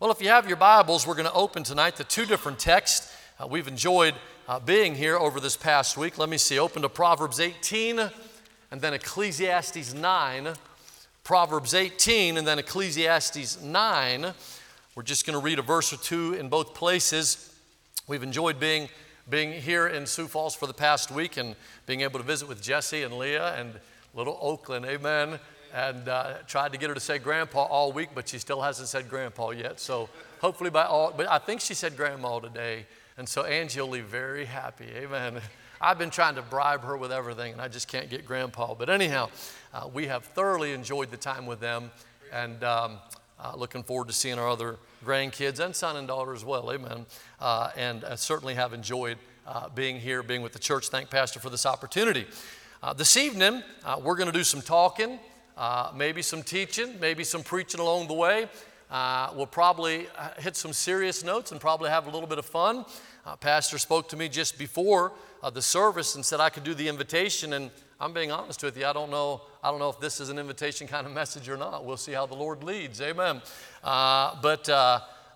Well, if you have your Bibles, we're going to open tonight to two different texts. Uh, we've enjoyed uh, being here over this past week. Let me see, open to Proverbs 18 and then Ecclesiastes 9. Proverbs 18 and then Ecclesiastes 9. We're just going to read a verse or two in both places. We've enjoyed being, being here in Sioux Falls for the past week and being able to visit with Jesse and Leah and little Oakland. Amen and uh, tried to get her to say grandpa all week, but she still hasn't said grandpa yet. So hopefully by all, but I think she said grandma today. And so Angie will be very happy. Amen. I've been trying to bribe her with everything, and I just can't get grandpa. But anyhow, uh, we have thoroughly enjoyed the time with them, and um, uh, looking forward to seeing our other grandkids and son and daughter as well. Amen. Uh, and certainly have enjoyed uh, being here, being with the church. Thank Pastor for this opportunity. Uh, this evening, uh, we're going to do some talking uh, maybe some teaching, maybe some preaching along the way. Uh, we'll probably uh, hit some serious notes and probably have a little bit of fun. Uh, Pastor spoke to me just before uh, the service and said I could do the invitation, and I'm being honest with you. I don't know. I don't know if this is an invitation kind of message or not. We'll see how the Lord leads. Amen. But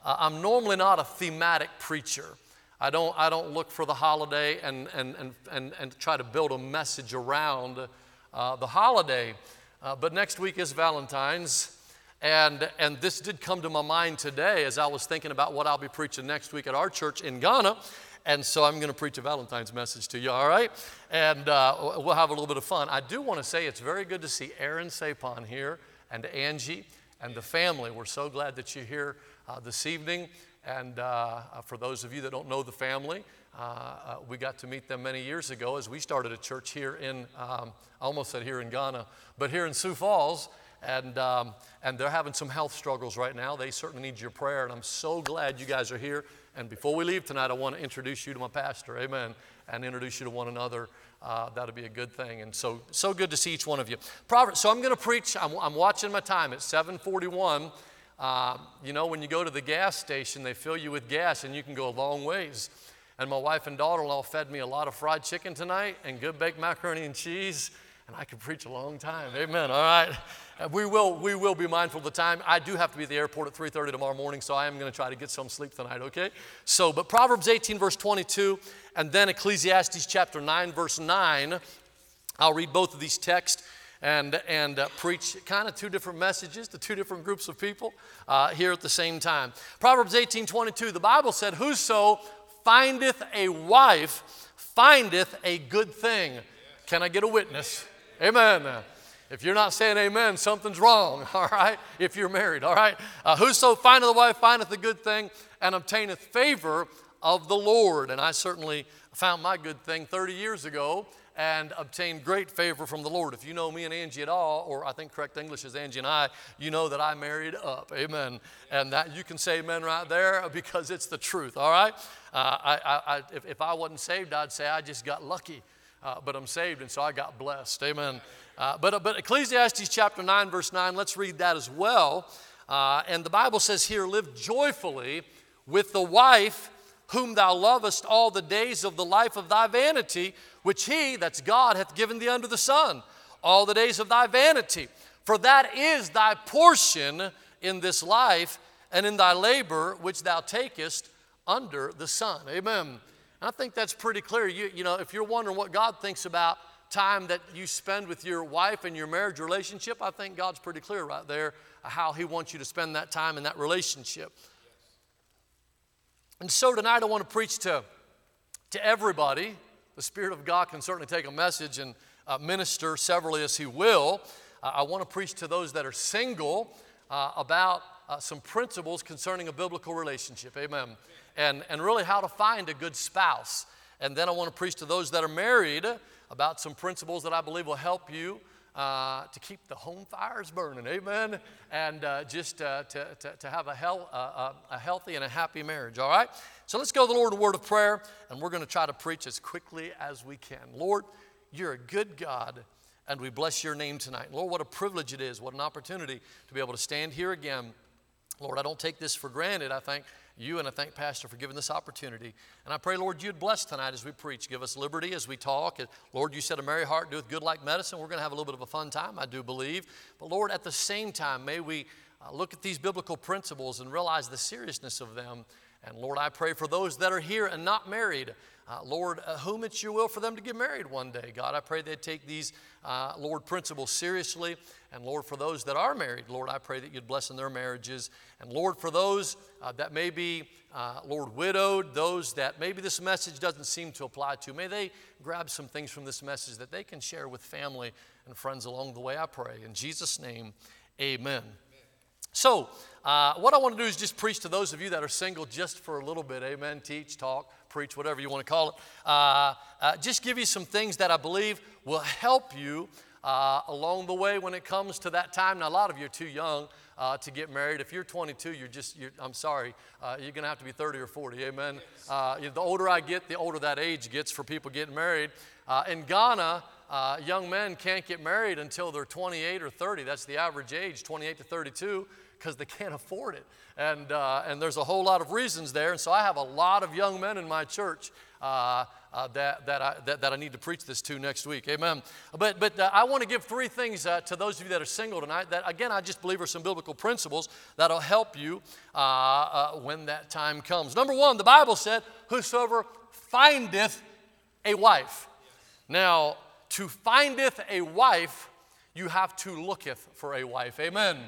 I'm normally not a thematic preacher. I don't, I don't look for the holiday and, and, and, and, and try to build a message around the holiday. Uh, but next week is Valentine's. And, and this did come to my mind today as I was thinking about what I'll be preaching next week at our church in Ghana. And so I'm going to preach a Valentine's message to you, all right? And uh, we'll have a little bit of fun. I do want to say it's very good to see Aaron Sapon here and Angie and the family. We're so glad that you're here uh, this evening. And uh, for those of you that don't know the family, uh, uh, we got to meet them many years ago as we started a church here in, um, I almost said here in Ghana, but here in Sioux Falls. And, um, and they're having some health struggles right now. They certainly need your prayer. And I'm so glad you guys are here. And before we leave tonight, I want to introduce you to my pastor. Amen. And introduce you to one another. Uh, that'll be a good thing. And so, so good to see each one of you. Proverbs, so I'm going to preach. I'm, I'm watching my time. It's 741. Uh, you know, when you go to the gas station, they fill you with gas and you can go a long ways. And my wife and daughter in law fed me a lot of fried chicken tonight and good baked macaroni and cheese. And I could preach a long time. Amen. All right. We will, we will be mindful of the time. I do have to be at the airport at 3.30 tomorrow morning, so I am going to try to get some sleep tonight, okay? So, but Proverbs 18, verse 22, and then Ecclesiastes chapter 9, verse 9. I'll read both of these texts and, and uh, preach kind of two different messages to two different groups of people uh, here at the same time. Proverbs 18, 22, the Bible said, Whoso findeth a wife findeth a good thing. Can I get a witness? Amen. If you're not saying amen, something's wrong, all right? If you're married, all right? Uh, Whoso findeth a wife findeth a good thing and obtaineth favor of the Lord. And I certainly found my good thing 30 years ago and obtained great favor from the Lord. If you know me and Angie at all, or I think correct English is Angie and I, you know that I married up. Amen. And that you can say amen right there because it's the truth, all right? Uh, I, I, if, if, I wasn't saved, I'd say I just got lucky. Uh, but I'm saved, and so I got blessed. Amen. Uh, but, but Ecclesiastes chapter 9, verse 9, let's read that as well. Uh, and the Bible says here, live joyfully with the wife whom thou lovest all the days of the life of thy vanity, which he, that's God, hath given thee under the sun, all the days of thy vanity. For that is thy portion in this life and in thy labor which thou takest under the sun. Amen. And I think that's pretty clear. You, you know, if you're wondering what God thinks about time that you spend with your wife and your marriage relationship, I think God's pretty clear right there how He wants you to spend that time in that relationship. And so tonight I want to preach to, to everybody. The Spirit of God can certainly take a message and uh, minister severally as He will. Uh, I want to preach to those that are single uh, about uh, some principles concerning a biblical relationship. Amen. And, and really how to find a good spouse. And then I want to preach to those that are married about some principles that I believe will help you uh, to keep the home fires burning, amen, and uh, just uh, to, to, to, have a, hel- a healthy and a happy marriage, all right? So let's go to the Lord in a word of prayer, and we're going to try to preach as quickly as we can. Lord, you're a good God, and we bless your name tonight. Lord, what a privilege it is, what an opportunity to be able to stand here again. Lord, I don't take this for granted. I thank you and I thank Pastor for giving this opportunity. And I pray, Lord, you'd bless tonight as we preach. Give us liberty as we talk. Lord, you said a merry heart doeth good like medicine. We're going to have a little bit of a fun time, I do believe. But Lord, at the same time, may we uh, look at these biblical principles and realize the seriousness of them. And Lord, I pray for those that are here and not married. Uh, Lord, uh, whom it's your will for them to get married one day. God, I pray they take these, uh, Lord, principles seriously. And Lord, for those that are married, Lord, I pray that you'd bless in their marriages. And Lord, for those uh, that may be, uh, Lord, widowed, those that maybe this message doesn't seem to apply to, may they grab some things from this message that they can share with family and friends along the way, I pray. In Jesus' name, amen. So, uh, what I want to do is just preach to those of you that are single just for a little bit. Amen. Teach, talk, preach, whatever you want to call it. Uh, uh, just give you some things that I believe will help you uh, along the way when it comes to that time. Now, a lot of you are too young uh, to get married. If you're 22, you're just, you're, I'm sorry, uh, you're going to have to be 30 or 40. Amen. the older I get, the older that age gets for people getting married. in Ghana, young men can't get married until they're 28 or 30. That's the average age, 28 to 32 because they can't afford it. And, uh, and there's a whole lot of reasons there. And so I have a lot of young men in my church uh, uh, that, that, I, that, that, I need to preach this to next week. Amen. But, but uh, I want to give three things uh, to those of you that are single tonight that, again, I just believe are some biblical principles that'll help you uh, when that time comes. Number one, the Bible said, Whosoever findeth a wife. Now, to findeth a wife, you have to looketh for a wife. Amen.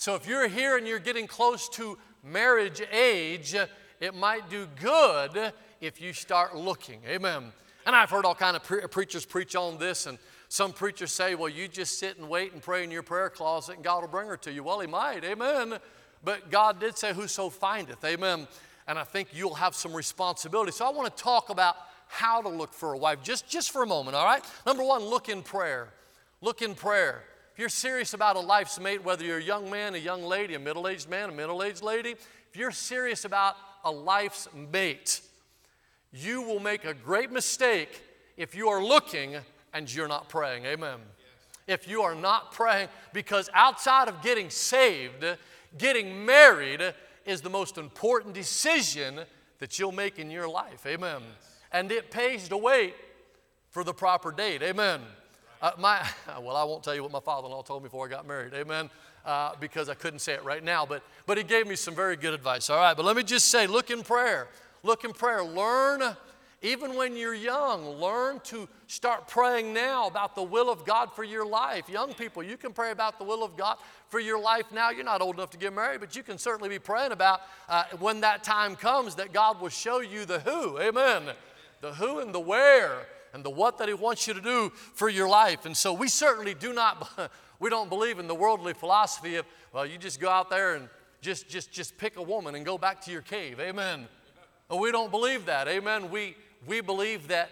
So if you're here and you're getting close to marriage age, it might do good if you start looking. Amen. And I've heard all kind of pre- preachers preach on this, and some preachers say, "Well, you just sit and wait and pray in your prayer closet, and God will bring her to you." Well, He might. Amen. But God did say, "Whoso findeth." Amen. And I think you'll have some responsibility. So I want to talk about how to look for a wife just, just for a moment, all right? Number one, look in prayer. Look in prayer you're serious about a life's mate, whether you're a young man, a young lady, a middle aged man, a middle aged lady, if you're serious about a life's mate, you will make a great mistake if you are looking and you're not praying. Amen. If you are not praying, because outside of getting saved, getting married is the most important decision that you'll make in your life. Amen. And it pays to wait for the proper date. Amen. Uh, my, well, I won't tell you what my father in law told me before I got married, amen, uh, because I couldn't say it right now, but, but he gave me some very good advice, all right? But let me just say look in prayer. Look in prayer. Learn, even when you're young, learn to start praying now about the will of God for your life. Young people, you can pray about the will of God for your life now. You're not old enough to get married, but you can certainly be praying about uh, when that time comes that God will show you the who, amen, the who and the where and the what that He wants you to do for your life. And so we certainly do not, we don't believe in the worldly philosophy of, well, you just go out there and just, just, just pick a woman and go back to your cave. Amen. We don't believe that. Amen. We, we believe that,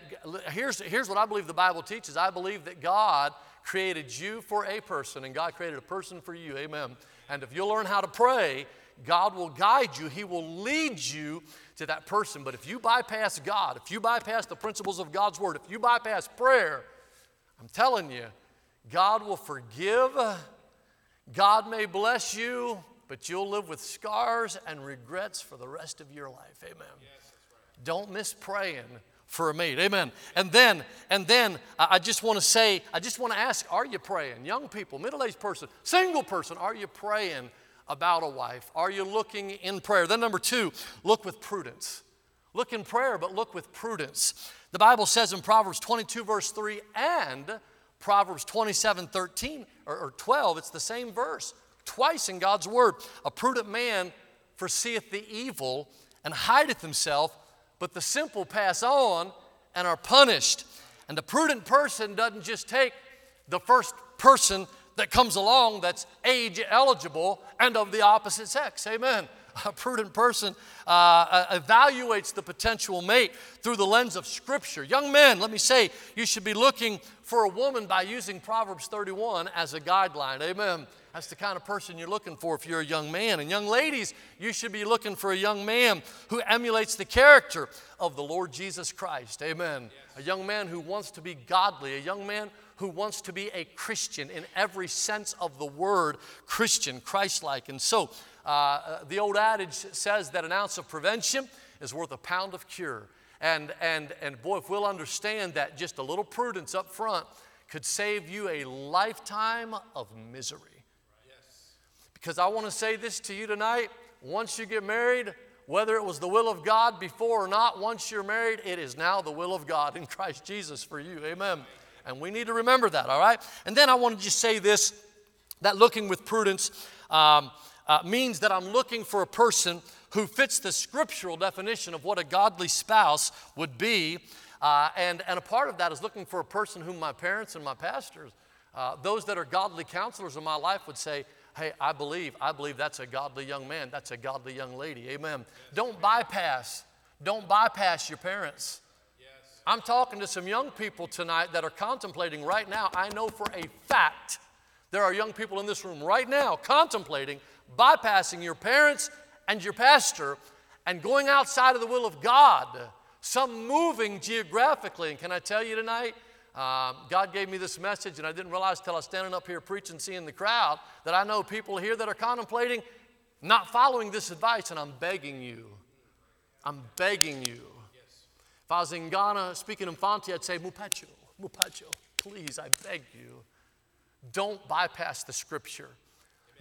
here's, here's what I believe the Bible teaches I believe that God created you for a person and God created a person for you. Amen. And if you'll learn how to pray, God will guide you, He will lead you to that person. But if you bypass God, if you bypass the principles of God's Word, if you bypass prayer, I'm telling you, God will forgive. God may bless you, but you'll live with scars and regrets for the rest of your life. Amen. Yes, right. Don't miss praying for a mate. Amen. And then, and then I just want to say, I just want to ask, are you praying? Young people, middle-aged person, single person, are you praying about a wife? Are you looking in prayer? Then, number two, look with prudence. Look in prayer, but look with prudence. The Bible says in Proverbs 22, verse 3, and Proverbs 27, 13, or, or 12, it's the same verse, twice in God's word. A prudent man foreseeth the evil and hideth himself, but the simple pass on and are punished. And the prudent person doesn't just take the first person that comes along that's age eligible and of the opposite sex. Amen. A prudent person uh, uh, evaluates the potential mate through the lens of Scripture. Young men, let me say, you should be looking for a woman by using Proverbs 31 as a guideline. Amen. That's the kind of person you're looking for if you're a young man. And young ladies, you should be looking for a young man who emulates the character of the Lord Jesus Christ. Amen. Yes. A young man who wants to be godly, a young man who wants to be a Christian in every sense of the word Christian, Christ like. And so uh, the old adage says that an ounce of prevention is worth a pound of cure. And, and, and boy, if we'll understand that just a little prudence up front could save you a lifetime of misery. Because I want to say this to you tonight once you get married, whether it was the will of God before or not, once you're married, it is now the will of God in Christ Jesus for you. Amen. And we need to remember that, all right? And then I want to just say this that looking with prudence um, uh, means that I'm looking for a person who fits the scriptural definition of what a godly spouse would be. Uh, and, and a part of that is looking for a person whom my parents and my pastors, uh, those that are godly counselors in my life, would say, Hey, I believe, I believe that's a godly young man, that's a godly young lady. Amen. Don't bypass, don't bypass your parents. I'm talking to some young people tonight that are contemplating right now. I know for a fact there are young people in this room right now contemplating bypassing your parents and your pastor and going outside of the will of God, some moving geographically. And can I tell you tonight? Um, God gave me this message, and I didn't realize till I was standing up here preaching, seeing the crowd, that I know people here that are contemplating not following this advice, and I'm begging you. I'm begging you. If I was in Ghana speaking Mfanti, I'd say, Mupacho, Mupacho, please, I beg you. Don't bypass the scripture.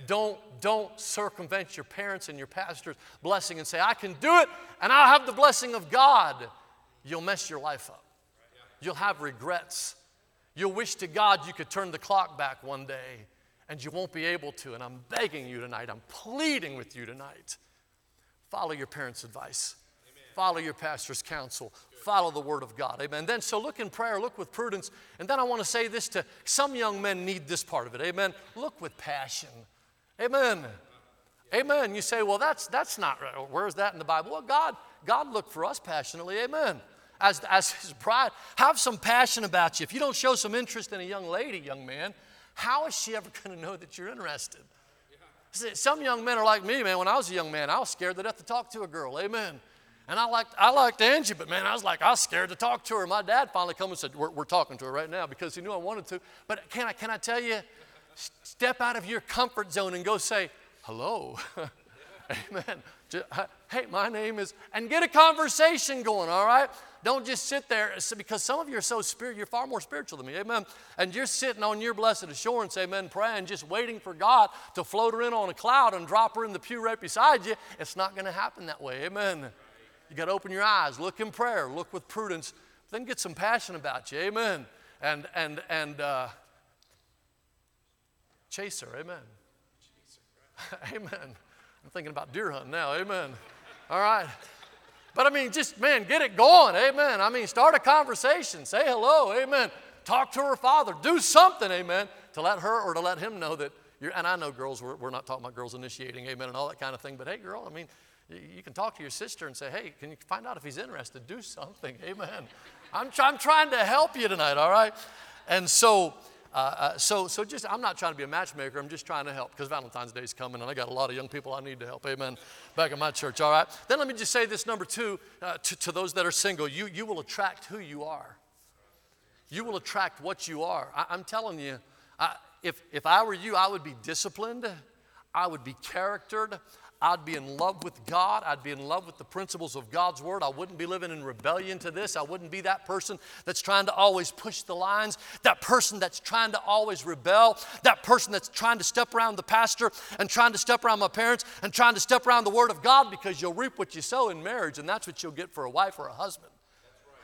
Don't, don't circumvent your parents and your pastor's blessing and say, I can do it and I'll have the blessing of God. You'll mess your life up. You'll have regrets. You'll wish to God you could turn the clock back one day, and you won't be able to. And I'm begging you tonight, I'm pleading with you tonight. Follow your parents' advice. Follow your pastor's counsel, follow the word of God. Amen. Then, so look in prayer, look with prudence. And then I want to say this to some young men need this part of it. Amen. Look with passion. Amen. Amen. You say, well, that's, that's not right. Where's that in the Bible? Well, God, God looked for us passionately. Amen as, as his bride. Have some passion about you. If you don't show some interest in a young lady, young man, how is she ever going to know that you're interested? Some young men are like me, man. When I was a young man, I was scared to death to talk to a girl. Amen. And I liked, I liked Angie, but man, I was like, I was scared to talk to her. My dad finally come and said, we're, we're talking to her right now because he knew I wanted to. But can I, can I tell you, step out of your comfort zone and go say, hello. Amen. Uh, hey, my name is, and get a conversation going, all right? Don't just sit there because some of you are so spiritual, you're far more spiritual than me, amen. And you're sitting on your blessed assurance, amen, praying, just waiting for God to float her in on a cloud and drop her in the pew right beside you. It's not going to happen that way, amen. You got to open your eyes, look in prayer, look with prudence, then get some passion about you, amen. And, and, and, uh, chase her, amen. amen. I'm thinking about deer hunting now, amen. All right. But I mean, just, man, get it going. Amen. I mean, start a conversation. Say hello. Amen. Talk to her father. Do something. Amen. To let her or to let him know that you're, and I know girls, we're, we're not talking about girls initiating, amen, and all that kind of thing. But hey, girl, I mean, you, can talk to your sister and say, hey, can you find out if he's interested? Do something. Amen. I'm, I'm trying to help you tonight, all right? And so, uh, uh, so, so just, I'm not trying to be a matchmaker. I'm just trying to help because Valentine's Day is coming and I got a lot of young people I need to help. Amen. Back in my church, all right? Then let me just say this number two uh, to, to those that are single you, you will attract who you are. You will attract what you are. I, am telling you, I, if, if I were you, I would be disciplined, I would be charactered, I'd be in love with God. I'd be in love with the principles of God's Word. I wouldn't be living in rebellion to this. I wouldn't be that person that's trying to always push the lines, that person that's trying to always rebel, that person that's trying to step around the pastor and trying to step around my parents and trying to step around the Word of God because you'll reap what you sow in marriage, and that's what you'll get for a wife or a husband.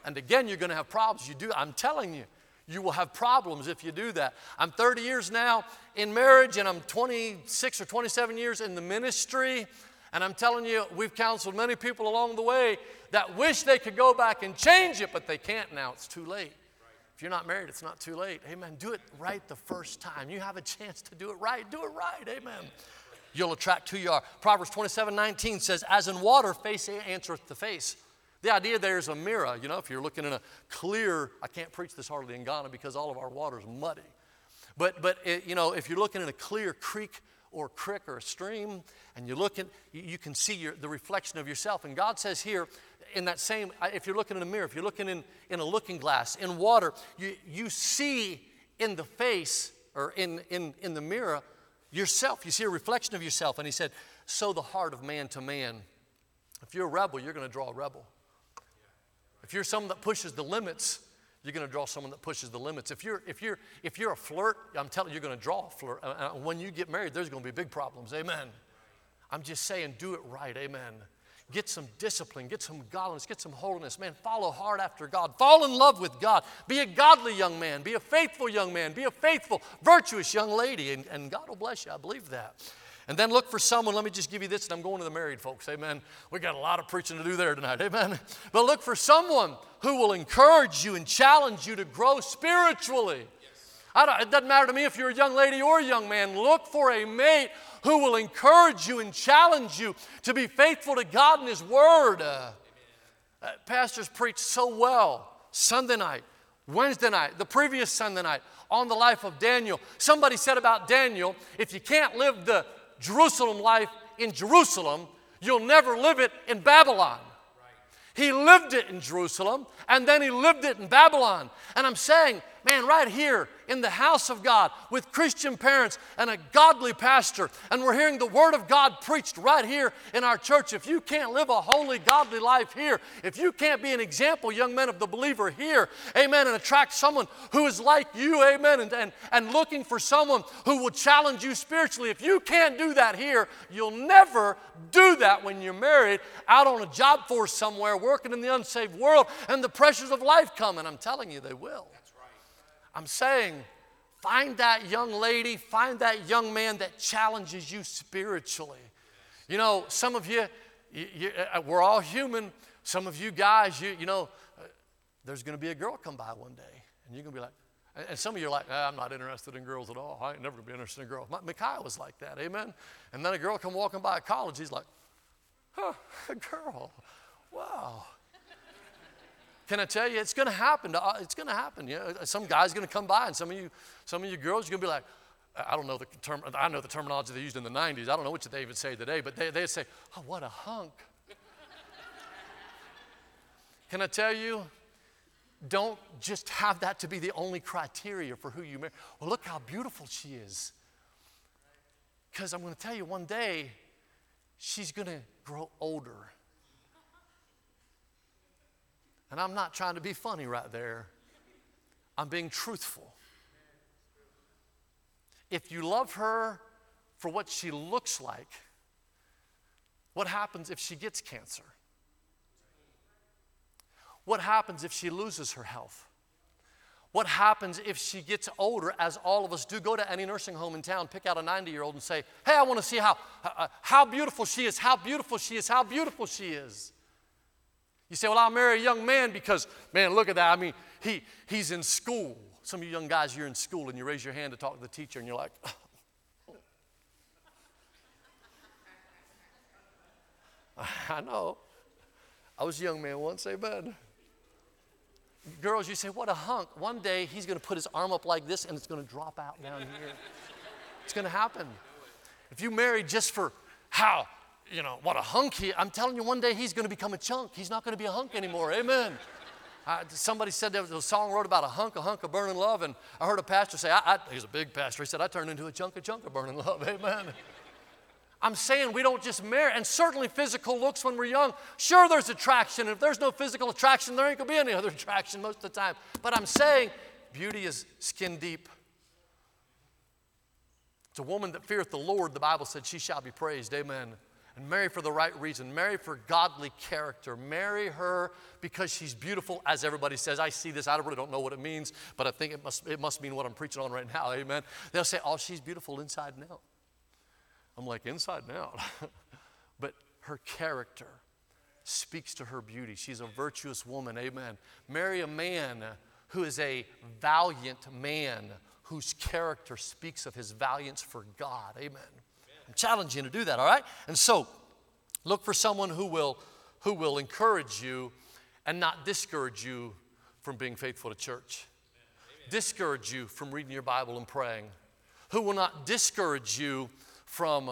And again, you're going to have problems. You do, I'm telling you. You will have problems if you do that. I'm 30 years now in marriage, and I'm 26 or 27 years in the ministry. And I'm telling you, we've counseled many people along the way that wish they could go back and change it, but they can't now. It's too late. If you're not married, it's not too late. Amen. Do it right the first time. You have a chance to do it right. Do it right. Amen. You'll attract who you are. Proverbs 27 19 says, As in water, face answereth the face. The idea there is a mirror. You know, if you're looking in a clear, I can't preach this hardly in Ghana because all of our water is muddy. But, but it, you know, if you're looking in a clear creek or creek or a stream and you look at, you can see your, the reflection of yourself. And God says here, in that same, if you're looking in a mirror, if you're looking in, in a looking glass, in water, you, you see in the face or in, in, in the mirror yourself. You see a reflection of yourself. And He said, So the heart of man to man. If you're a rebel, you're going to draw a rebel. If you're someone that pushes the limits, you're going to draw someone that pushes the limits. If you're, if you're, if you're a flirt, I'm telling you, you're going to draw a flirt. Uh, uh, when you get married, there's going to be big problems. Amen. I'm just saying, do it right. Amen. Get some discipline, get some godliness, get some holiness. Man, follow hard after God. Fall in love with God. Be a godly young man. Be a faithful young man. Be a faithful, virtuous young lady. And, and God will bless you. I believe that. And then look for someone, let me just give you this, and I'm going to the married folks, amen. We got a lot of preaching to do there tonight, amen. But look for someone who will encourage you and challenge you to grow spiritually. it doesn't matter to me if you're a young lady or a young man. Look for a mate who will encourage you and challenge you to be faithful to God and His Word. Uh, uh, pastors preach so well Sunday night, Wednesday night, the previous Sunday night on the life of Daniel. Somebody said about Daniel if you can't live the Jerusalem life in Jerusalem, you'll never live it in Babylon. He lived it in Jerusalem and then he lived it in Babylon. And I'm saying, man, right here in the house of God with Christian parents and a godly pastor, and we're hearing the Word of God preached right here in our church. If you can't live a holy, godly life here, if you can't be an example, young men of the believer here, amen, and attract someone who is like you, amen, and, and, and looking for someone who will challenge you spiritually, if you can't do that here, you'll never do that when you're married out on a job force somewhere, working in the unsaved world, and the pressures of life come, and I'm telling you, they will. I'm saying, find that young lady, find that young man that challenges you spiritually. You know, some of you, you, you uh, we're all human. Some of you guys, you, you know, uh, there's going to be a girl come by one day, and you're going to be like, and some of you are like, ah, I'm not interested in girls at all. I ain't never going to be interested in girls. Micaiah was like that, amen? And then a girl come walking by college, he's like, huh, a girl, wow. Can I tell you, it's going to happen. Uh, it's going to happen. You know, some guy's going to come by, and some of you, some of you girls, you're going to be like, I don't know the term. I know the terminology they used in the '90s. I don't know what they even say today, but they, they'd say, "Oh, what a hunk." Can I tell you? Don't just have that to be the only criteria for who you marry. Well, look how beautiful she is. Because I'm going to tell you, one day she's going to grow older and I'm not trying to be funny right there, I'm being truthful. If you love her for what she looks like, what happens if she gets cancer? What happens if she loses her health? What happens if she gets older, as all of us do? Go to any nursing home in town, pick out a 90 year old, and say, Hey, I want to see how, uh, how beautiful she is, how beautiful she is, how beautiful she is. You say, Well, I'll marry a young man because, man, look at that. I mean, he, he's in school. Some of you young guys, you're in school and you raise your hand to talk to the teacher and you're like, I know. I was a young man once, amen. Girls, you say, what a hunk. One day he's going to put his arm up like this and it's going to drop out down here. It's going to happen. If you marry just for how you know, what a hunk he, I'm telling you, one day he's going to become a chunk. He's not going to be a hunk anymore. Amen. I, somebody said there was a song wrote about a hunk, a hunk of burning love, and I heard a pastor say, I, I, he's a big pastor, he said, I turned into a chunk, a chunk of burning love. Amen. I'm saying we don't just marry, and certainly physical looks when we're young. Sure, there's attraction. If there's no physical attraction, there ain't gonna be any other attraction most of the time. But I'm saying beauty is skin deep. It's a woman that feareth the Lord, the Bible said, she shall be praised. Amen and marry for the right reason. Marry for godly character. Marry her because she's beautiful, as everybody says. I see this, I really don't know what it means, but I think it must, it must mean what I'm preaching on right now. Amen. They'll say, Oh, she's beautiful inside and out. I'm like, Inside and out. but her character speaks to her beauty. She's a virtuous woman. Amen. Marry a man who is a valiant man whose character speaks of his valiance for God. Amen. I'm challenging you to do that, all right? And so, look for someone who will, who will encourage you and not discourage you from being faithful to church. Discourage you from reading your Bible and praying. Who will not discourage you from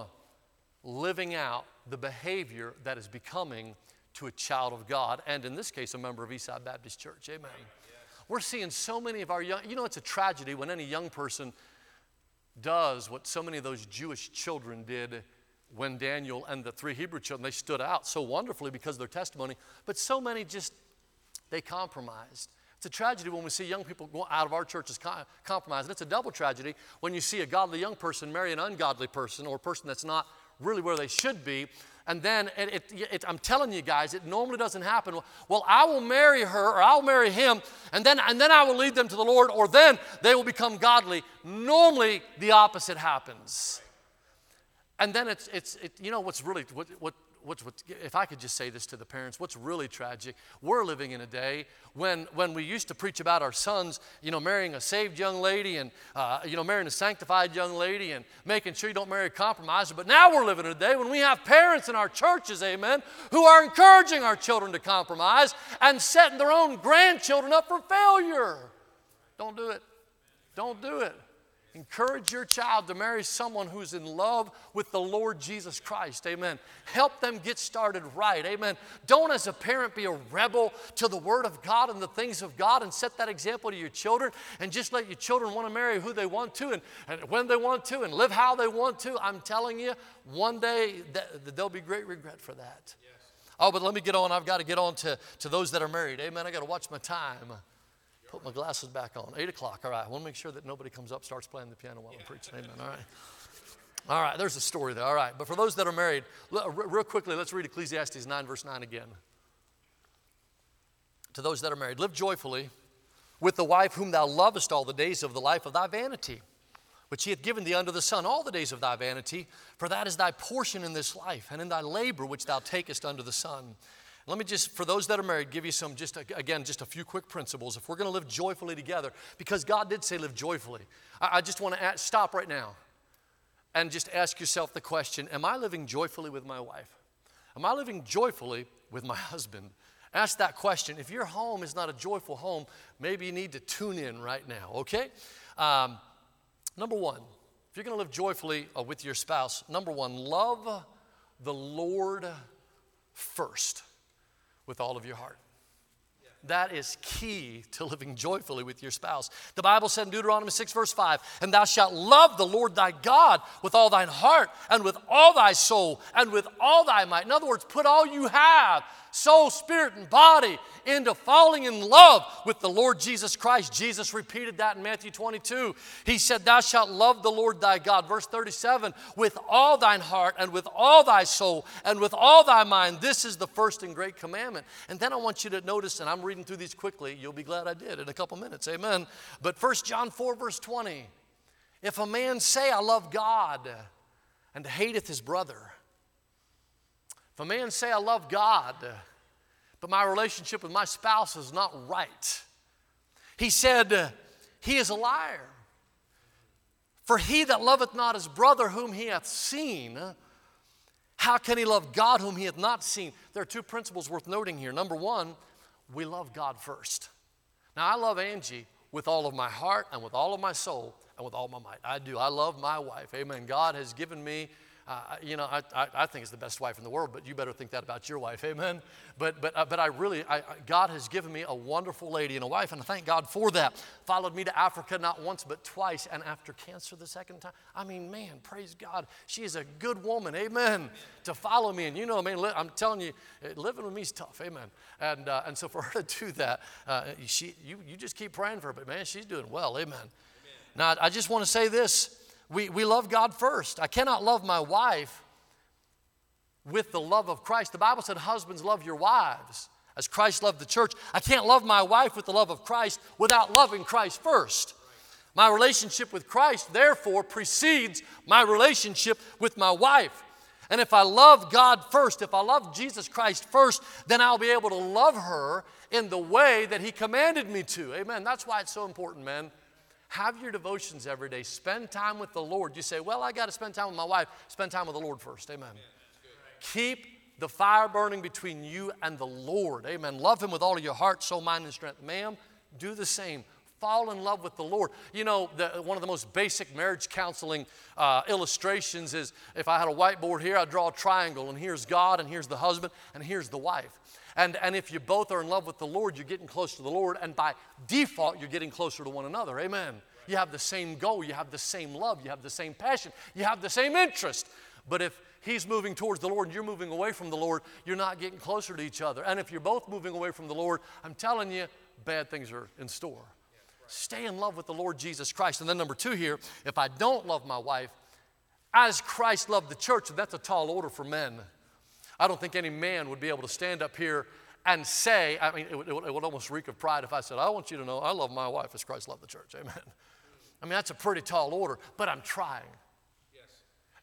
living out the behavior that is becoming to a child of God, and in this case, a member of Eastside Baptist Church. Amen. We're seeing so many of our young, you know, it's a tragedy when any young person does what so many of those Jewish children did when Daniel and the three Hebrew children, they stood out so wonderfully because of their testimony, but so many just, they compromised. It's a tragedy when we see young people go out of our churches compromised. And it's a double tragedy when you see a godly young person marry an ungodly person or a person that's not really where they should be. And then it, it, it, I'm telling you guys, it normally doesn't happen. Well, I will marry her or I'll marry him, and then, and then I will lead them to the Lord, or then they will become godly. Normally, the opposite happens. And then it's, it's it, you know what's really, what, what what's, what's, if I could just say this to the parents, what's really tragic, we're living in a day when, when we used to preach about our sons, you know, marrying a saved young lady and, uh, you know, marrying a sanctified young lady and making sure you don't marry a compromiser. But now we're living in a day when we have parents in our churches, amen, who are encouraging our children to compromise and setting their own grandchildren up for failure. Don't do it. Don't do it. Encourage your child to marry someone who's in love with the Lord Jesus Christ. Amen. Help them get started right. Amen. Don't, as a parent, be a rebel to the Word of God and the things of God and set that example to your children and just let your children want to marry who they want to and, and when they want to and live how they want to. I'm telling you, one day th- there'll be great regret for that. Yes. Oh, but let me get on. I've got to get on to, to those that are married. Amen. I got to watch my time. Put my glasses back on. Eight o'clock. All right. I want to make sure that nobody comes up, starts playing the piano while I'm preaching. Amen. All right. All right. There's a story there. All right. But for those that are married, real quickly, let's read Ecclesiastes 9, verse 9 again. To those that are married, live joyfully with the wife whom thou lovest all the days of the life of thy vanity, which he hath given thee under the sun all the days of thy vanity, for that is thy portion in this life, and in thy labor which thou takest under the sun. Let me just, for those that are married, give you some, just again, just a few quick principles. If we're going to live joyfully together, because God did say live joyfully, I, I just want to stop right now and just ask yourself the question Am I living joyfully with my wife? Am I living joyfully with my husband? Ask that question. If your home is not a joyful home, maybe you need to tune in right now, okay? Um, number one, if you're going to live joyfully uh, with your spouse, number one, love the Lord first with all of your heart. That is key to living joyfully with your spouse. The Bible said in Deuteronomy 6, verse 5, and thou shalt love the Lord thy God with all thine heart, and with all thy soul, and with all thy might. In other words, put all you have soul, spirit, and body into falling in love with the Lord Jesus Christ. Jesus repeated that in Matthew 22. He said, Thou shalt love the Lord thy God. Verse 37 with all thine heart, and with all thy soul, and with all thy mind. This is the first and great commandment. And then I want you to notice, and I'm reading through these quickly. You'll be glad I did in a couple minutes. Amen. But 1 John 4, verse 20. If a man say, I love God, and hateth his brother, if a man say, I love God, but my relationship with my spouse is not right, he said, He is a liar. For he that loveth not his brother whom he hath seen, how can he love God whom he hath not seen? There are two principles worth noting here. Number one, we love God first. Now, I love Angie with all of my heart and with all of my soul and with all my might. I do. I love my wife. Amen. God has given me uh, you know, I, I, I, think it's the best wife in the world, but you better think that about your wife, amen? But, but, uh, but I really, I, God has given me a wonderful lady and a wife, and I thank God for that. Followed me to Africa not once, but twice, and after cancer the second time. I mean, man, praise God. She is a good woman, amen, to follow me. And you know, I mean, I'm telling you, eh, living with me is tough, amen. And, uh, and so for her to do that, uh, she, you, you just keep praying for her, but man, she's doing well, amen. amen. Now, I just want to say this we, we love God first. I cannot love my wife with the love of Christ. The Bible said, Husbands, love your wives as Christ loved the church. I can't love my wife with the love of Christ without loving Christ first. My relationship with Christ, therefore, precedes my relationship with my wife. And if I love God first, if I love Jesus Christ first, then I'll be able to love her in the way that He commanded me to. Amen. That's why it's so important, man. Have your devotions every day. Spend time with the Lord. You say, Well, I got to spend time with my wife. Spend time with the Lord first. Amen. Keep the fire burning between you and the Lord. Amen. Love Him with all of your heart, soul, mind, and strength. Ma'am, do the same. Fall in love with the Lord. You know, the, one of the most basic marriage counseling uh, illustrations is if I had a whiteboard here, I'd draw a triangle, and here's God, and here's the husband, and here's the wife. And, and if you both are in love with the Lord, you're getting close to the Lord, and by default, you're getting closer to one another. Amen. You have the same goal, you have the same love, you have the same passion, you have the same interest. But if he's moving towards the Lord and you're moving away from the Lord, you're not getting closer to each other. And if you're both moving away from the Lord, I'm telling you, bad things are in store. Stay in love with the Lord Jesus Christ. And then, number two here, if I don't love my wife, as Christ loved the church, that's a tall order for men. I don't think any man would be able to stand up here and say, I mean, it would, it would, almost reek of pride if I said, I want you to know I love my wife as Christ loved the church. Amen. I mean, that's a pretty tall order, but I'm trying. Yes.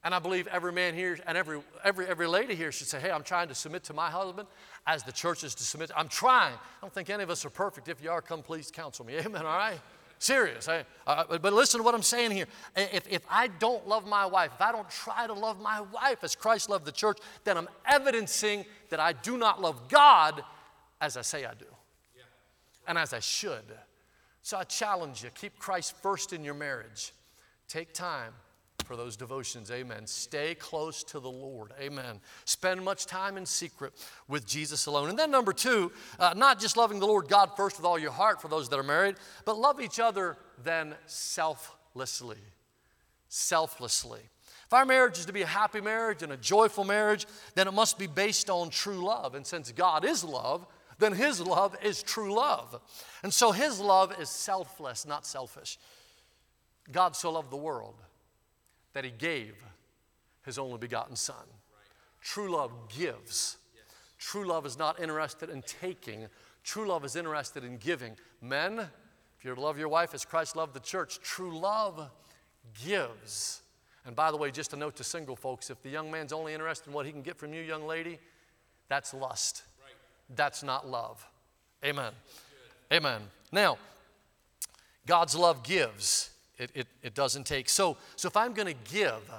And I believe every man here and every, every, every lady here should say, Hey, I'm trying to submit to my husband as the church is to submit. I'm trying. I don't think any of us are perfect. If you are, come please counsel me. Amen. All right? Serious. I, but listen to what I'm saying here. If, if I don't love my wife, if I don't try to love my wife as Christ loved the church, then I'm evidencing that I do not love God as I say I do and as I should. So I challenge you keep Christ first in your marriage. Take time for those devotions. Amen. Stay close to the Lord. Amen. Spend much time in secret with Jesus alone. And then, number two, uh, not just loving the Lord God first with all your heart for those that are married, but love each other then selflessly. Selflessly. If our marriage is to be a happy marriage and a joyful marriage, then it must be based on true love. And since God is love, then His love is true love. And so His love is selfless, not selfish. God so loved the world that He gave His only begotten Son. True love gives. True love is not interested in taking, true love is interested in giving. Men, if you're to love your wife as Christ loved the church, true love gives. And by the way, just a note to single folks if the young man's only interested in what he can get from you, young lady, that's lust. That's not love. Amen. Amen. Now, God's love gives, it, it, it doesn't take. So, so if I'm going to give, uh,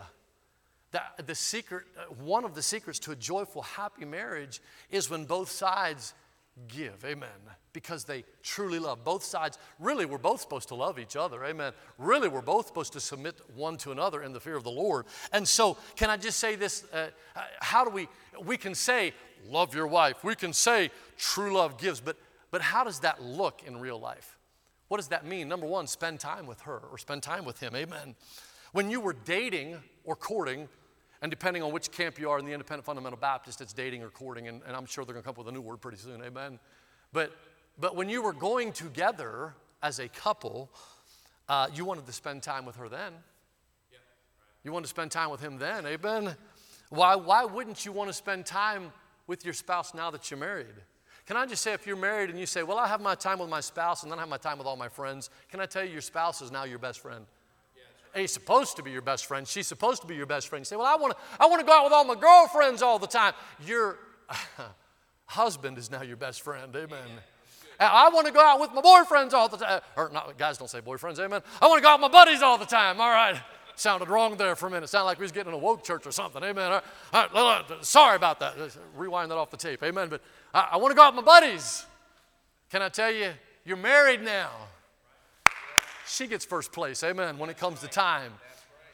that, the secret, uh, one of the secrets to a joyful, happy marriage is when both sides give. Amen. Because they truly love. Both sides, really, we're both supposed to love each other. Amen. Really, we're both supposed to submit one to another in the fear of the Lord. And so, can I just say this? Uh, uh how do we, we can say, love your wife. We can say true love gives, but, but how does that look in real life? What does that mean? Number one, spend time with her or spend time with him. Amen. When you were dating or courting, and depending on which camp you are in the Independent Fundamental Baptist, it's dating or courting, and, and I'm sure they're going to come up with a new word pretty soon. Amen. But, but when you were going together as a couple, uh, you wanted to spend time with her then. You wanted to spend time with him then. Amen. Why, why wouldn't you want to spend time with your spouse now that you're married. Can I just say, if you're married and you say, Well, I have my time with my spouse and then I have my time with all my friends, can I tell you, your spouse is now your best friend? Yeah, He's supposed to be your best friend. She's supposed to be your best friend. You say, Well, I want to I wanna go out with all my girlfriends all the time. Your husband is now your best friend. Amen. Yeah, uh, I want to go out with my boyfriends all the time. Uh, or not, guys don't say boyfriends, amen. I want to go out with my buddies all the time. All right. Sounded wrong there for a minute. Sounded like we was getting in a woke church or something. Amen. All right, all right, sorry about that. Rewind that off the tape. Amen. But I, I want to go out with my buddies. Can I tell you, you're married now. She gets first place. Amen. When it comes to time.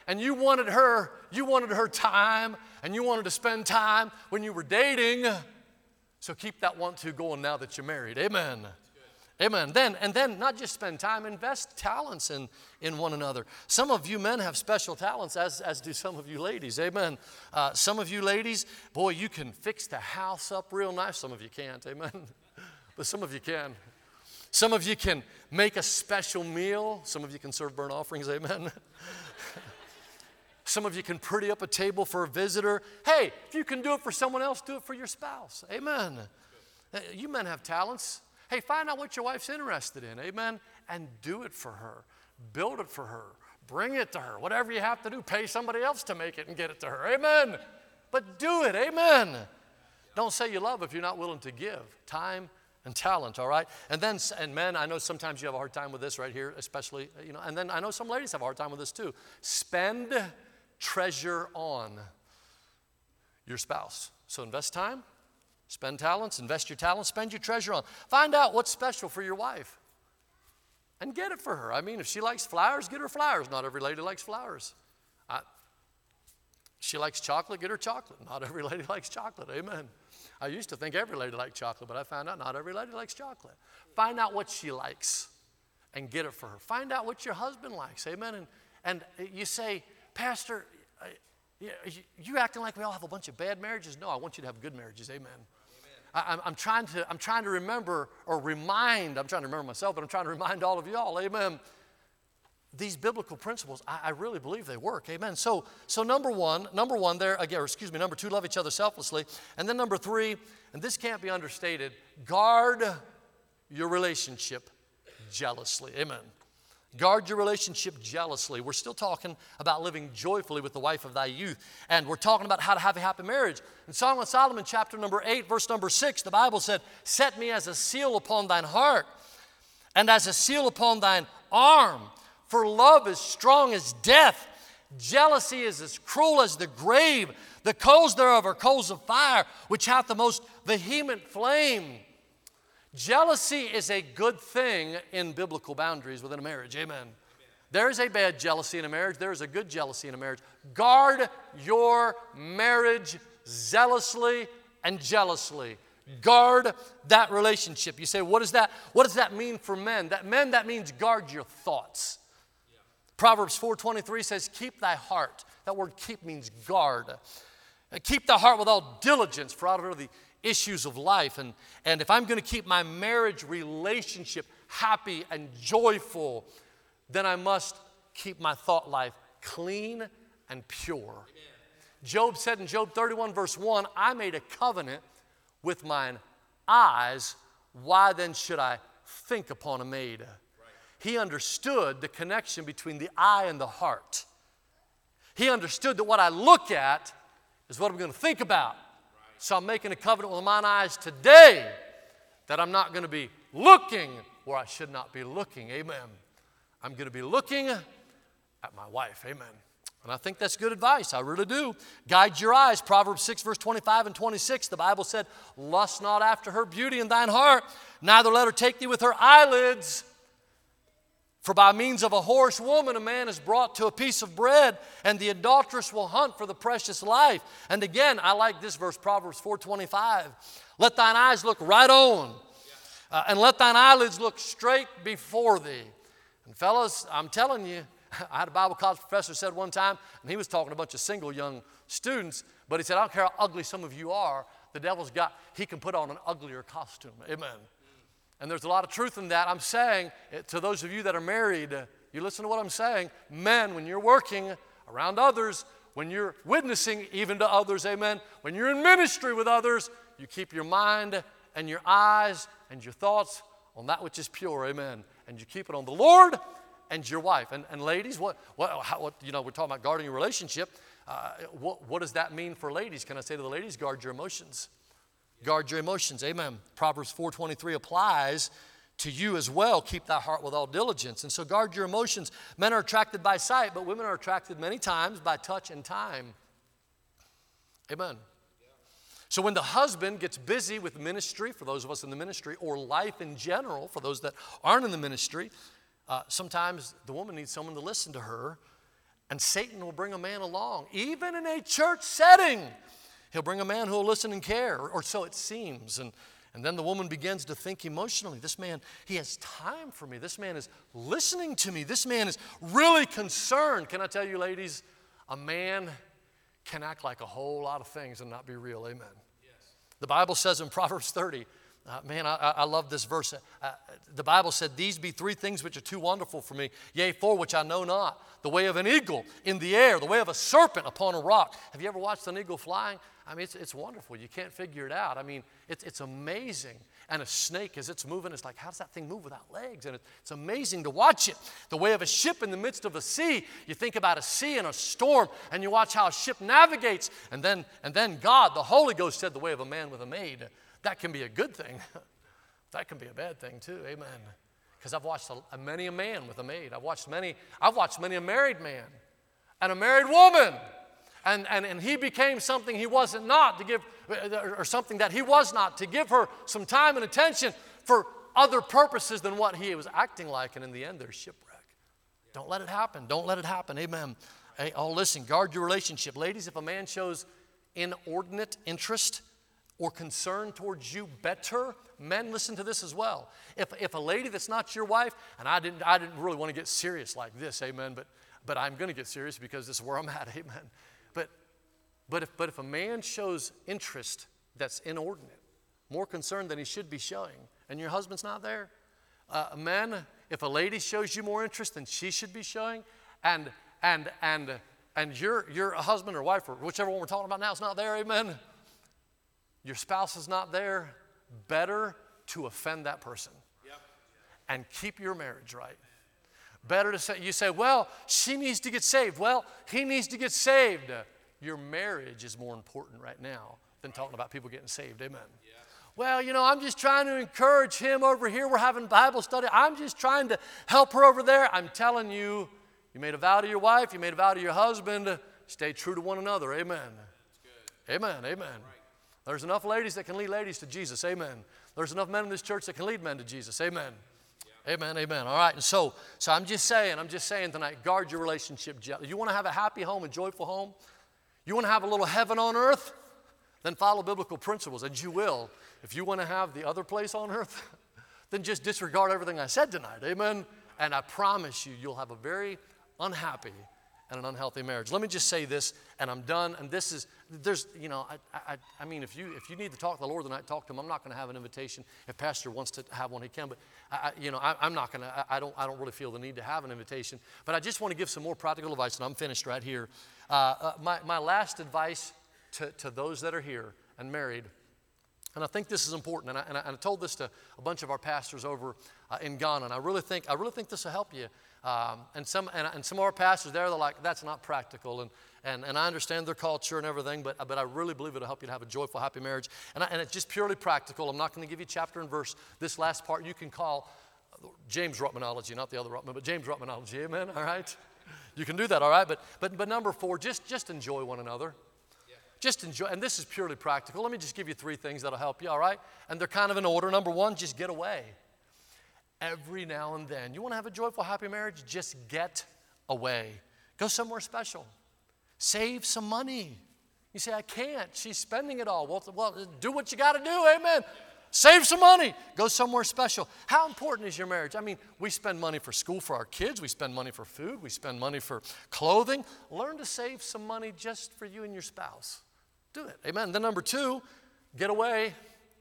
And you wanted her, you wanted her time, and you wanted to spend time when you were dating. So keep that want to going now that you're married. Amen. Amen. Then and then not just spend time, invest talents in, in one another. Some of you men have special talents, as, as do some of you ladies. Amen. Uh, some of you ladies, boy, you can fix the house up real nice. Some of you can't. Amen. but some of you can. Some of you can make a special meal. Some of you can serve burnt offerings. Amen. Some of you can pretty up a table for a visitor. Hey, if you can do it for someone else, do it for your spouse. Amen. Uh, you men have talents. Hey, find out what your wife's interested in, amen, and do it for her. Build it for her. Bring it to her. Whatever you have to do, pay somebody else to make it and get it to her, amen. But do it, amen. Don't say you love if you're not willing to give time and talent, all right? And then, and men, I know sometimes you have a hard time with this right here, especially, uh, you know, and then I know some ladies have a hard time with this too. Spend treasure on your spouse. So invest time, Spend talents, invest your talents, spend your treasure on. Find out what's special for your wife and get it for her. I mean, if she likes flowers, get her flowers. Not every lady likes flowers. I, she likes chocolate, get her chocolate. Not every lady likes chocolate. Amen. I used to think every lady liked chocolate, but I found out not every lady likes chocolate. Find out what she likes and get it for her. Find out what your husband likes. Amen. And, and you say, Pastor, you acting like we all have a bunch of bad marriages? No, I want you to have good marriages. Amen. I, am trying to, I'm trying to remember or remind, I'm trying to remember myself, but I'm trying to remind all of y'all, amen. These biblical principles, I, I really believe they work, amen. So, so number one, number one there, again, or excuse me, number two, love each other selflessly. And then number three, and this can't be understated, guard your relationship jealously, amen. Guard your relationship jealously. We're still talking about living joyfully with the wife of thy youth. And we're talking about how to have a happy marriage. In Song of Solomon, chapter number 8, verse number 6, the Bible said, Set me as a seal upon thine heart, and as a seal upon thine arm. For love is strong as death. Jealousy is as cruel as the grave. The coals thereof are coals of fire, which hath the most vehement flame. Jealousy is a good thing in biblical boundaries within a marriage. Amen. Amen. There is a bad jealousy in a marriage, there is a good jealousy in a marriage. Guard your marriage zealously and jealously. Guard that relationship. You say, what does that, what does that mean for men? That men, that means guard your thoughts. Yeah. Proverbs 4:23 says, keep thy heart. That word keep means guard. Uh, keep thy heart with all diligence, for out of the issues of life. And, and if I'm going to keep my marriage relationship happy and joyful, then I must keep my thought life clean and pure. Amen. Job said in Job 31, verse 1, I made a covenant with mine eyes. Why then should I think upon a maid? Right. He understood the connection between the eye and the heart. He understood that what I look at is what I'm going to think about. So I'm making a covenant with mine eyes today that I'm not going to be looking where I should not be looking. Amen. I'm going to be looking at my wife. Amen. And I think that's good advice. I really do. Guide your eyes. Proverbs 6, verse 25 and 26. The Bible said, Lust not after her beauty in thine heart, neither let her take thee with her eyelids. For by means of a whorish woman, a man is brought to a piece of bread, and the adulteress will hunt for the precious life. And again, I like this verse, Proverbs 4:25. Let thine eyes look right on, uh, and let thine eyelids look straight before thee. And fellas, I'm telling you, I had a Bible college professor said one time, and he was talking to a bunch of single young students, but he said, I don't care how ugly some of you are, the devil's got, he can put on an uglier costume. Amen. And there's a lot of truth in that. I'm saying eh, to those of you that are married, you listen to what I'm saying. Men, when you're working around others, when you're witnessing even to others, amen, when you're in ministry with others, you keep your mind and your eyes and your thoughts on that which is pure, amen. And you keep it on the Lord and your wife. And, and ladies, what, what, how, what, you know, we're talking about guarding your relationship. Uh, what, what does that mean for ladies? Can I say to the ladies, guard your emotions? Guard your emotions. Amen. Proverbs 4:23 applies to you as well. Keep thy heart with all diligence. And so guard your emotions. Men are attracted by sight, but women are attracted many times by touch and time. Amen. So when the husband gets busy with ministry, for those of us in the ministry, or life in general, for those that aren't in the ministry, uh, sometimes the woman needs someone to listen to her, and Satan will bring a man along, even in a church setting. He'll bring a man who will listen and care, or so it seems. And, and then the woman begins to think emotionally this man, he has time for me. This man is listening to me. This man is really concerned. Can I tell you, ladies, a man can act like a whole lot of things and not be real. Amen. Yes. The Bible says in Proverbs 30, uh, man, I, I, love this verse. Uh, the Bible said, These be three things which are too wonderful for me, yea, four which I know not. The way of an eagle in the air, the way of a serpent upon a rock. Have you ever watched an eagle flying? I mean, it's, it's wonderful. You can't figure it out. I mean, it's, it's amazing. And a snake, as it's moving, it's like, how does that thing move without legs? And it's amazing to watch it. The way of a ship in the midst of a sea. You think about a sea and a storm, and you watch how a ship navigates. And then, and then God, the Holy Ghost, said, the way of a man with a maid. That can be a good thing. that can be a bad thing too. Amen. Because I've watched a, a, many a man with a maid. I've watched many, I've watched many a married man and a married woman and, and, and he became something he wasn't not to give, or something that he was not, to give her some time and attention for other purposes than what he was acting like. And in the end, there's shipwreck. Don't let it happen. Don't let it happen. Amen. Hey, oh, listen, guard your relationship. Ladies, if a man shows inordinate interest or concern towards you better, men, listen to this as well. If, if a lady that's not your wife, and I didn't, I didn't really want to get serious like this, amen, but, but I'm going to get serious because this is where I'm at, amen. But, but, if, but if a man shows interest that's inordinate, more concern than he should be showing, and your husband's not there. Uh, men, if a lady shows you more interest than she should be showing, and and and and your your husband or wife or whichever one we're talking about now is not there, amen. Your spouse is not there. Better to offend that person yep. and keep your marriage right. Better to say, you say, well, she needs to get saved. Well, he needs to get saved. Your marriage is more important right now than talking about people getting saved. Amen. Yeah. Well, you know, I'm just trying to encourage him over here. We're having Bible study. I'm just trying to help her over there. I'm telling you, you made a vow to your wife, you made a vow to your husband. Stay true to one another. Amen. Amen. Amen. Right. There's enough ladies that can lead ladies to Jesus. Amen. There's enough men in this church that can lead men to Jesus. Amen. Amen, amen. All right, and so, so I'm just saying, I'm just saying tonight, guard your relationship. You want to have a happy home, a joyful home? You want to have a little heaven on earth? Then follow biblical principles, and you will. If you want to have the other place on earth, then just disregard everything I said tonight. Amen. And I promise you, you'll have a very unhappy and an unhealthy marriage. Let me just say this, and I'm done. And this is, there's, you know, I, I, I mean, if you, if you need to talk to the Lord tonight, talk to him. I'm not going to have an invitation. If Pastor wants to have one, he can. But, I, you know, I, am not going to, I don't, I don't really feel the need to have an invitation. But I just want to give some more practical advice, and I'm finished right here. Uh, uh, my, my last advice to, to those that are here and married, and I think this is important, and I, and I, and I told this to a bunch of our pastors over uh, in Ghana, and I really think, I really think this will help you. Um, and, some, and, and, some of our pastors there, they're like, that's not practical. And, and, and I understand their culture and everything, but, but I really believe it'll help you to have a joyful, happy marriage. And, I, and it's just purely practical. I'm not going to give you chapter and verse. This last part you can call James Ruckmanology, not the other Ruckman, but James Ruckmanology. Amen? All right? You can do that, all right? But, but, but number four, just, just enjoy one another. Just enjoy, and this is purely practical. Let me just give you three things that'll help you, all right? And they're kind of in order. Number one, just get away every now and then. You want to have a joyful, happy marriage? Just get away. Go somewhere special. Save some money. You say, I can't. She's spending it all. Well, well do what you got to do. Amen. Save some money. Go somewhere special. How important is your marriage? I mean, we spend money for school for our kids, we spend money for food, we spend money for clothing. Learn to save some money just for you and your spouse. Do it. Amen. Then, number two, get away.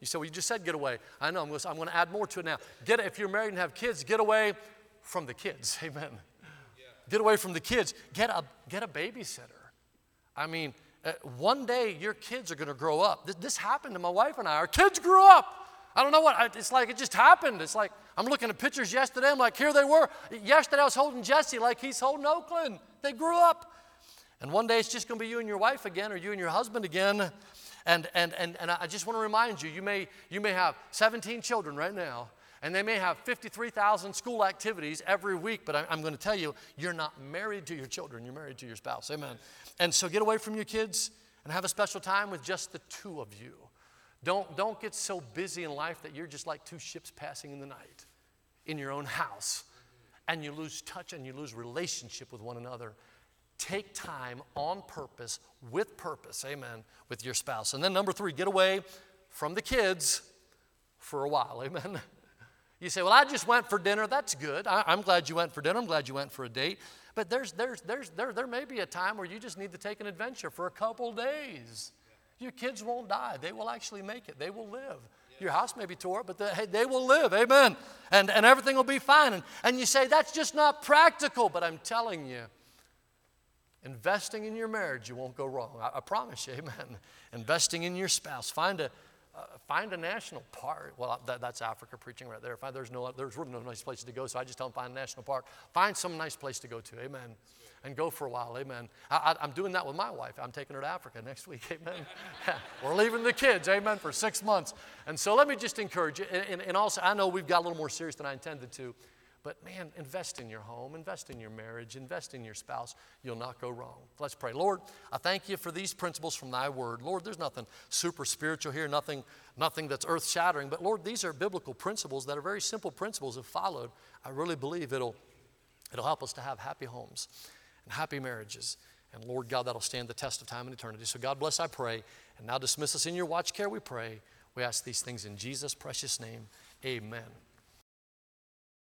You say, well, you just said get away. I know, I'm going, to, I'm going to add more to it now. Get, if you're married and have kids, get away from the kids. Amen. Yeah. Get away from the kids. Get a, get a babysitter. I mean, uh, one day your kids are going to grow up. This, this, happened to my wife and I. Our kids grew up. I don't know what, it's like it just happened. It's like I'm looking at pictures yesterday. I'm like, here they were. Yesterday I was holding Jesse like he's holding Oakland. They grew up. And one day it's just going to be you and your wife again or you and your husband again. And, and, and, and I just want to remind you, you may, you may have 17 children right now, and they may have 53,000 school activities every week, but I, am going to tell you, you're not married to your children, you're married to your spouse. Amen. And so get away from your kids and have a special time with just the two of you. Don't, don't get so busy in life that you're just like two ships passing in the night in your own house and you lose touch and you lose relationship with one another take time on purpose, with purpose, amen, with your spouse. And then number three, get away from the kids for a while, amen. You say, Well, I just went for dinner. That's good. I, am glad you went for dinner. I'm glad you went for a date. But there's, there's, there's, there, there may be a time where you just need to take an adventure for a couple days. Your kids won't die, they will actually make it, they will live. Your house may be tore up, but they, hey, they will live. Amen. And, and everything will be fine. And, and you say, That's just not practical. But I'm telling you, Investing in your marriage, you won't go wrong. I, I promise you, amen. Investing in your spouse. Find a, uh, find a national park. Well, that, that's Africa preaching right there. there's, no, there's really no nice places to go, so I just tell them find a national park. Find some nice place to go to, amen. And go for a while, amen. I, am doing that with my wife. I'm taking her to Africa next week, amen. We're leaving the kids, amen, for six months. And so let me just encourage you. And, and, and also, I know we've got a little more serious than I intended to. But man, invest in your home, invest in your marriage, invest in your spouse. You'll not go wrong. Let's pray. Lord, I thank you for these principles from thy word. Lord, there's nothing super spiritual here, nothing, nothing that's earth shattering. But Lord, these are biblical principles that are very simple principles if followed. I really believe it'll, it'll help us to have happy homes and happy marriages. And Lord God, that'll stand the test of time and eternity. So God bless, I pray. And now dismiss us in your watch care, we pray. We ask these things in Jesus' precious name. Amen.